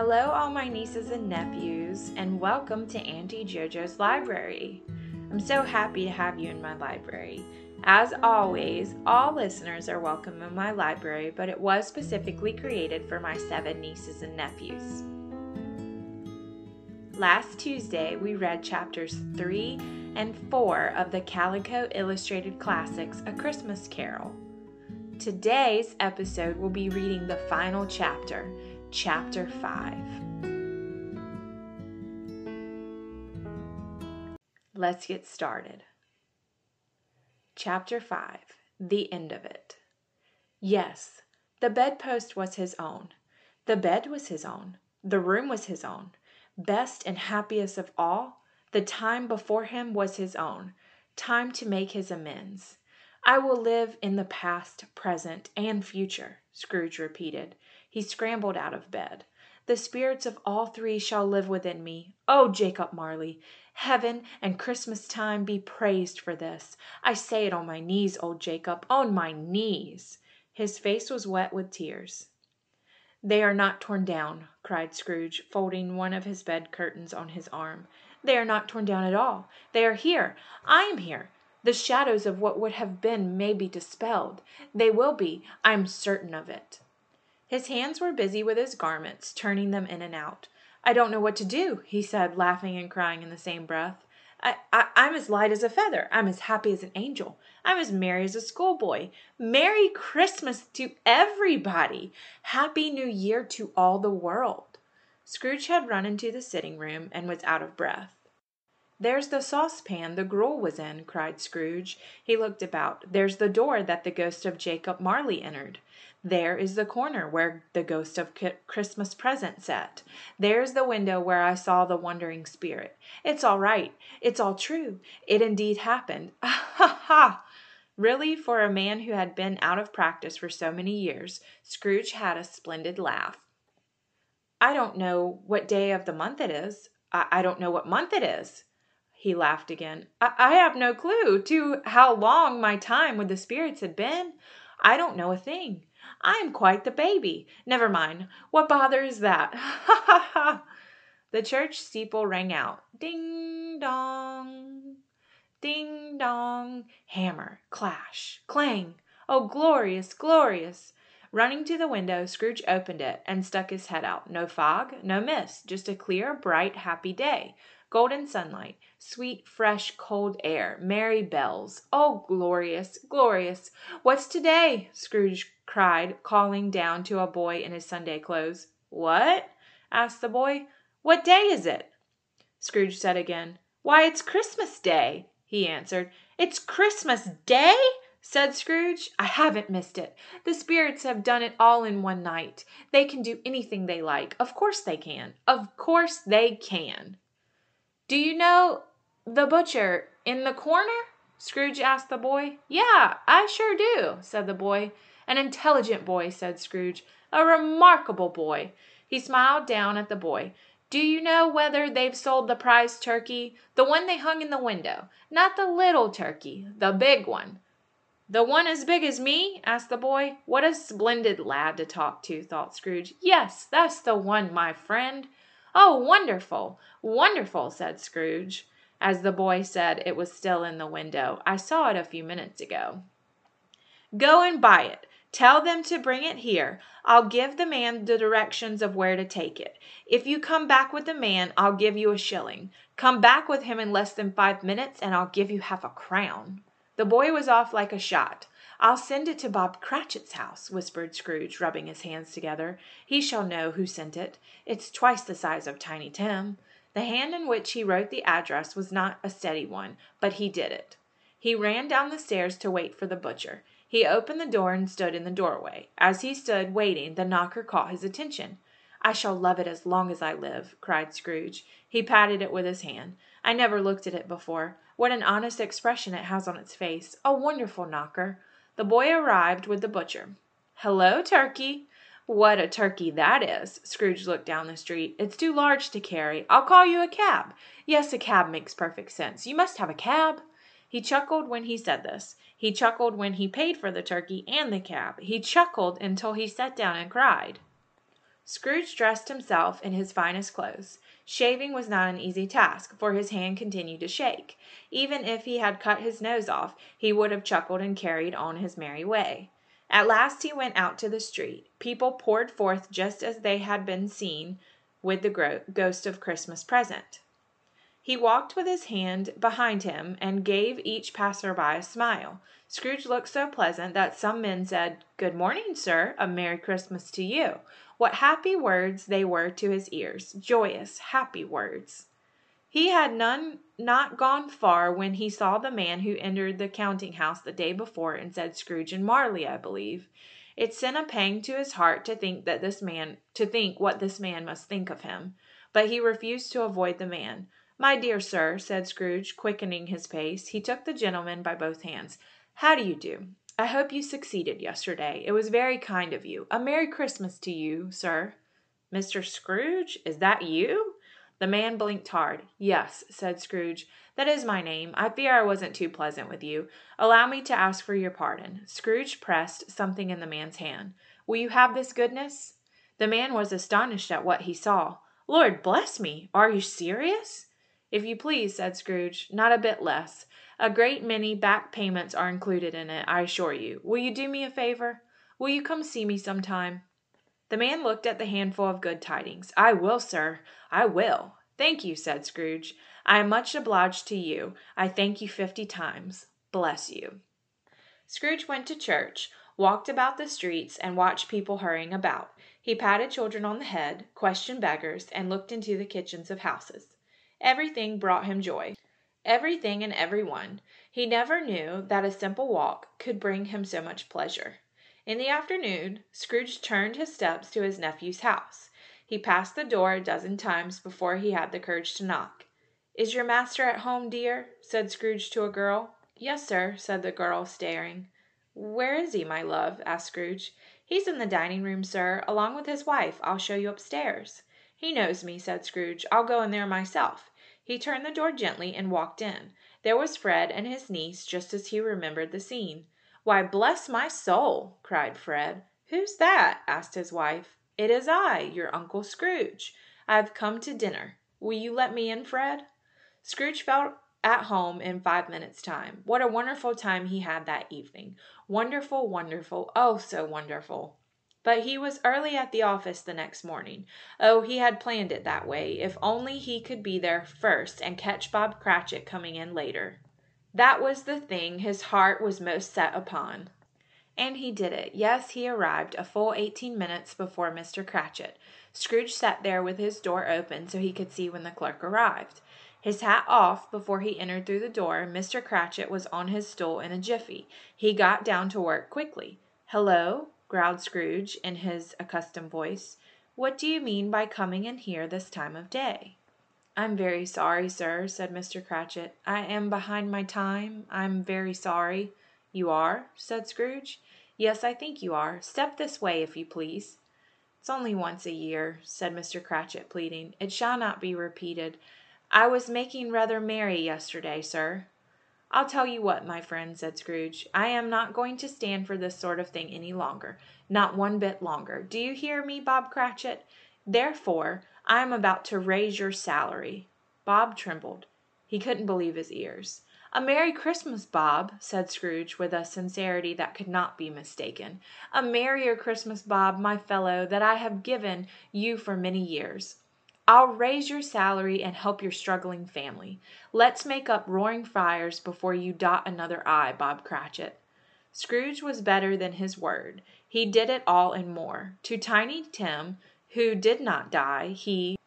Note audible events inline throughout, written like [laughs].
Hello, all my nieces and nephews, and welcome to Auntie JoJo's Library. I'm so happy to have you in my library. As always, all listeners are welcome in my library, but it was specifically created for my seven nieces and nephews. Last Tuesday, we read chapters 3 and 4 of the Calico Illustrated Classics A Christmas Carol. Today's episode will be reading the final chapter, chapter 5. Let's get started. Chapter 5 The End of It. Yes, the bedpost was his own. The bed was his own. The room was his own. Best and happiest of all, the time before him was his own. Time to make his amends. I will live in the past, present, and future, Scrooge repeated. He scrambled out of bed. The spirits of all three shall live within me. Oh, Jacob Marley! Heaven and Christmas time be praised for this. I say it on my knees, old Jacob, on my knees. His face was wet with tears. They are not torn down, cried Scrooge, folding one of his bed curtains on his arm. They are not torn down at all. They are here. I am here. The shadows of what would have been may be dispelled. They will be. I am certain of it. His hands were busy with his garments, turning them in and out. I don't know what to do, he said, laughing and crying in the same breath. I, I'm as light as a feather. I'm as happy as an angel. I'm as merry as a schoolboy. Merry Christmas to everybody. Happy New Year to all the world. Scrooge had run into the sitting room and was out of breath. There's the saucepan the gruel was in, cried Scrooge. He looked about. There's the door that the ghost of Jacob Marley entered. There is the corner where the ghost of Christmas present sat. There's the window where I saw the wandering spirit. It's all right. It's all true. It indeed happened. [laughs] Ha ha! Really, for a man who had been out of practice for so many years, Scrooge had a splendid laugh. I don't know what day of the month it is. I, I don't know what month it is. He laughed again. I, have no clue to how long my time with the spirits had been. I don't know a thing. I am quite the baby. Never mind. What bother is that? Ha ha ha! The church steeple rang out. Ding dong! Ding dong! Hammer, clash, clang! Oh, glorious, glorious! Running to the window, Scrooge opened it and stuck his head out. No fog, no mist, just a clear, bright, happy day golden sunlight, sweet, fresh, cold air, merry bells. Oh, glorious, glorious! What's today? Scrooge cried, calling down to a boy in his Sunday clothes. What? asked the boy. What day is it? Scrooge said again. Why, it's Christmas Day, he answered. It's Christmas Day? said Scrooge. I haven't missed it. The spirits have done it all in one night. They can do anything they like. Of course they can. Of course they can. Do you know the butcher in the corner? Scrooge asked the boy. Yeah, I sure do, said the boy. An intelligent boy, said Scrooge. A remarkable boy. He smiled down at the boy. Do you know whether they've sold the prize turkey? The one they hung in the window. Not the little turkey, the big one. The one as big as me? asked the boy. What a splendid lad to talk to, thought Scrooge. Yes, that's the one, my friend. Oh, wonderful! Wonderful!" said Scrooge, as the boy said it was still in the window. "I saw it a few minutes ago." "Go and buy it. Tell them to bring it here. I'll give the man the directions of where to take it. If you come back with the man, I'll give you a shilling. Come back with him in less than five minutes, and I'll give you half a crown." The boy was off like a shot. "I'll send it to Bob Cratchit's house," whispered Scrooge, rubbing his hands together. "He shall know who sent it. It's twice the size of Tiny Tim." The hand in which he wrote the address was not a steady one, but he did it. He ran down the stairs to wait for the butcher. He opened the door and stood in the doorway. As he stood waiting the knocker caught his attention. "I shall love it as long as I live," cried Scrooge. He patted it with his hand. "I never looked at it before. What an honest expression it has on its face. A wonderful knocker. The boy arrived with the butcher. "Hello, Turkey!" "What a turkey that is!" Scrooge looked down the street. "It's too large to carry. I'll call you a cab. Yes, a cab makes perfect sense. You must have a cab." He chuckled when he said this. He chuckled when he paid for the turkey and the cab. He chuckled until he sat down and cried. Scrooge dressed himself in his finest clothes. Shaving was not an easy task, for his hand continued to shake. Even if he had cut his nose off, he would have chuckled and carried on his merry way. At last he went out to the street. People poured forth just as they had been seen with the Ghost of Christmas Present. He walked with his hand behind him and gave each passer-by a smile. Scrooge looked so pleasant that some men said, "Good morning, sir. A Merry Christmas to you." What happy words they were to his ears! Joyous, happy words! He had none not gone far when he saw the man who entered the counting house the day before and said Scrooge and Marley, I believe. It sent a pang to his heart to think that this man to think what this man must think of him. But he refused to avoid the man. "My dear sir," said Scrooge, quickening his pace. He took the gentleman by both hands. "How do you do? I hope you succeeded yesterday. It was very kind of you. A Merry Christmas to you, sir." "Mr. Scrooge? Is that you?" The man blinked hard. "Yes," said Scrooge. "That is my name. I fear I wasn't too pleasant with you. Allow me to ask for your pardon." Scrooge pressed something in the man's hand. "Will you have this goodness?" The man was astonished at what he saw. "Lord bless me! Are you serious?" "If you please," said Scrooge, "not a bit less. A great many back payments are included in it, I assure you. Will you do me a favour? Will you come see me some time?" The man looked at the handful of good tidings. "I will, sir. I will." "Thank you," said Scrooge. "I am much obliged to you. I thank you fifty times. Bless you." Scrooge went to church, walked about the streets, and watched people hurrying about. He patted children on the head, questioned beggars, and looked into the kitchens of houses. Everything brought him joy. Everything and everyone. He never knew that a simple walk could bring him so much pleasure. In the afternoon, Scrooge turned his steps to his nephew's house. He passed the door a dozen times before he had the courage to knock. "Is your master at home, dear?" said Scrooge to a girl. "Yes, sir," said the girl, staring. "Where is he, my love?" asked Scrooge. "He's in the dining room, sir, along with his wife. I'll show you upstairs." "He knows me," said Scrooge. "I'll go in there myself." He turned the door gently and walked in. There was Fred and his niece just as he remembered the scene. "Why, bless my soul!" cried Fred. "Who's that?" asked his wife. "It is I, your Uncle Scrooge. I have come to dinner. Will you let me in, Fred?" Scrooge felt at home in five minutes' time. What a wonderful time he had that evening! Wonderful, wonderful, oh, so wonderful! But he was early at the office the next morning. Oh, he had planned it that way. If only he could be there first and catch Bob Cratchit coming in later. That was the thing his heart was most set upon. And he did it. Yes, he arrived a full eighteen minutes before Mr. Cratchit. Scrooge sat there with his door open so he could see when the clerk arrived. His hat off before he entered through the door, Mr. Cratchit was on his stool in a jiffy. He got down to work quickly. "Hello!" Growled Scrooge in his accustomed voice. "What do you mean by coming in here this time of day?" "I'm very sorry, sir," said Mr. Cratchit. "I am behind my time. I'm very sorry." "You are?" said Scrooge. "Yes, I think you are. Step this way, if you please." "It's only once a year," said Mr. Cratchit, pleading. "It shall not be repeated. I was making rather merry yesterday, sir." "I'll tell you what, my friend," said Scrooge. "I am not going to stand for this sort of thing any longer. Not one bit longer. Do you hear me, Bob Cratchit? Therefore, I am about to raise your salary." Bob trembled. He couldn't believe his ears. "A Merry Christmas, Bob," said Scrooge, with a sincerity that could not be mistaken. "A merrier Christmas, Bob, my fellow, than I have given you for many years. I'll raise your salary and help your struggling family. Let's make up roaring fires before you dot another I, Bob Cratchit." Scrooge was better than his word. He did it all and more. To Tiny Tim, who did not die, he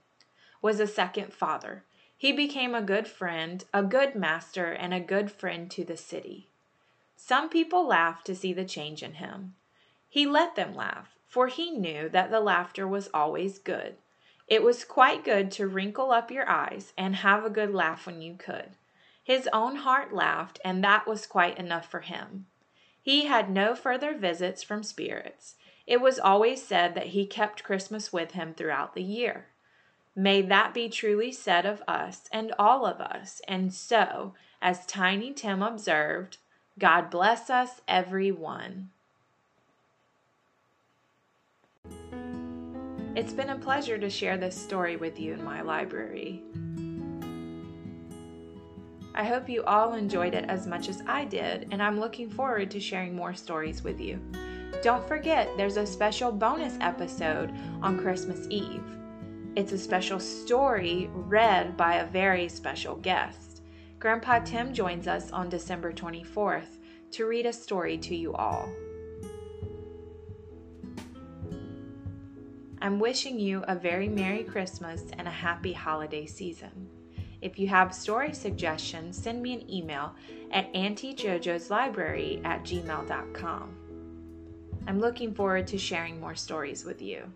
was a second father. He became a good friend, a good master, and a good friend to the city. Some people laughed to see the change in him. He let them laugh, for he knew that the laughter was always good. It was quite good to wrinkle up your eyes and have a good laugh when you could. His own heart laughed, and that was quite enough for him. He had no further visits from spirits. It was always said that he kept Christmas with him throughout the year. May that be truly said of us and all of us, and so, as Tiny Tim observed, God bless us every one. It's been a pleasure to share this story with you in my library. I hope you all enjoyed it as much as I did, and I'm looking forward to sharing more stories with you. Don't forget, there's a special bonus episode on Christmas Eve. It's a special story read by a very special guest. Grandpa Tim joins us on December 24th to read a story to you all. I'm wishing you a very Merry Christmas and a happy holiday season. If you have story suggestions, send me an email at auntiejojoslibrary at gmail.com. I'm looking forward to sharing more stories with you.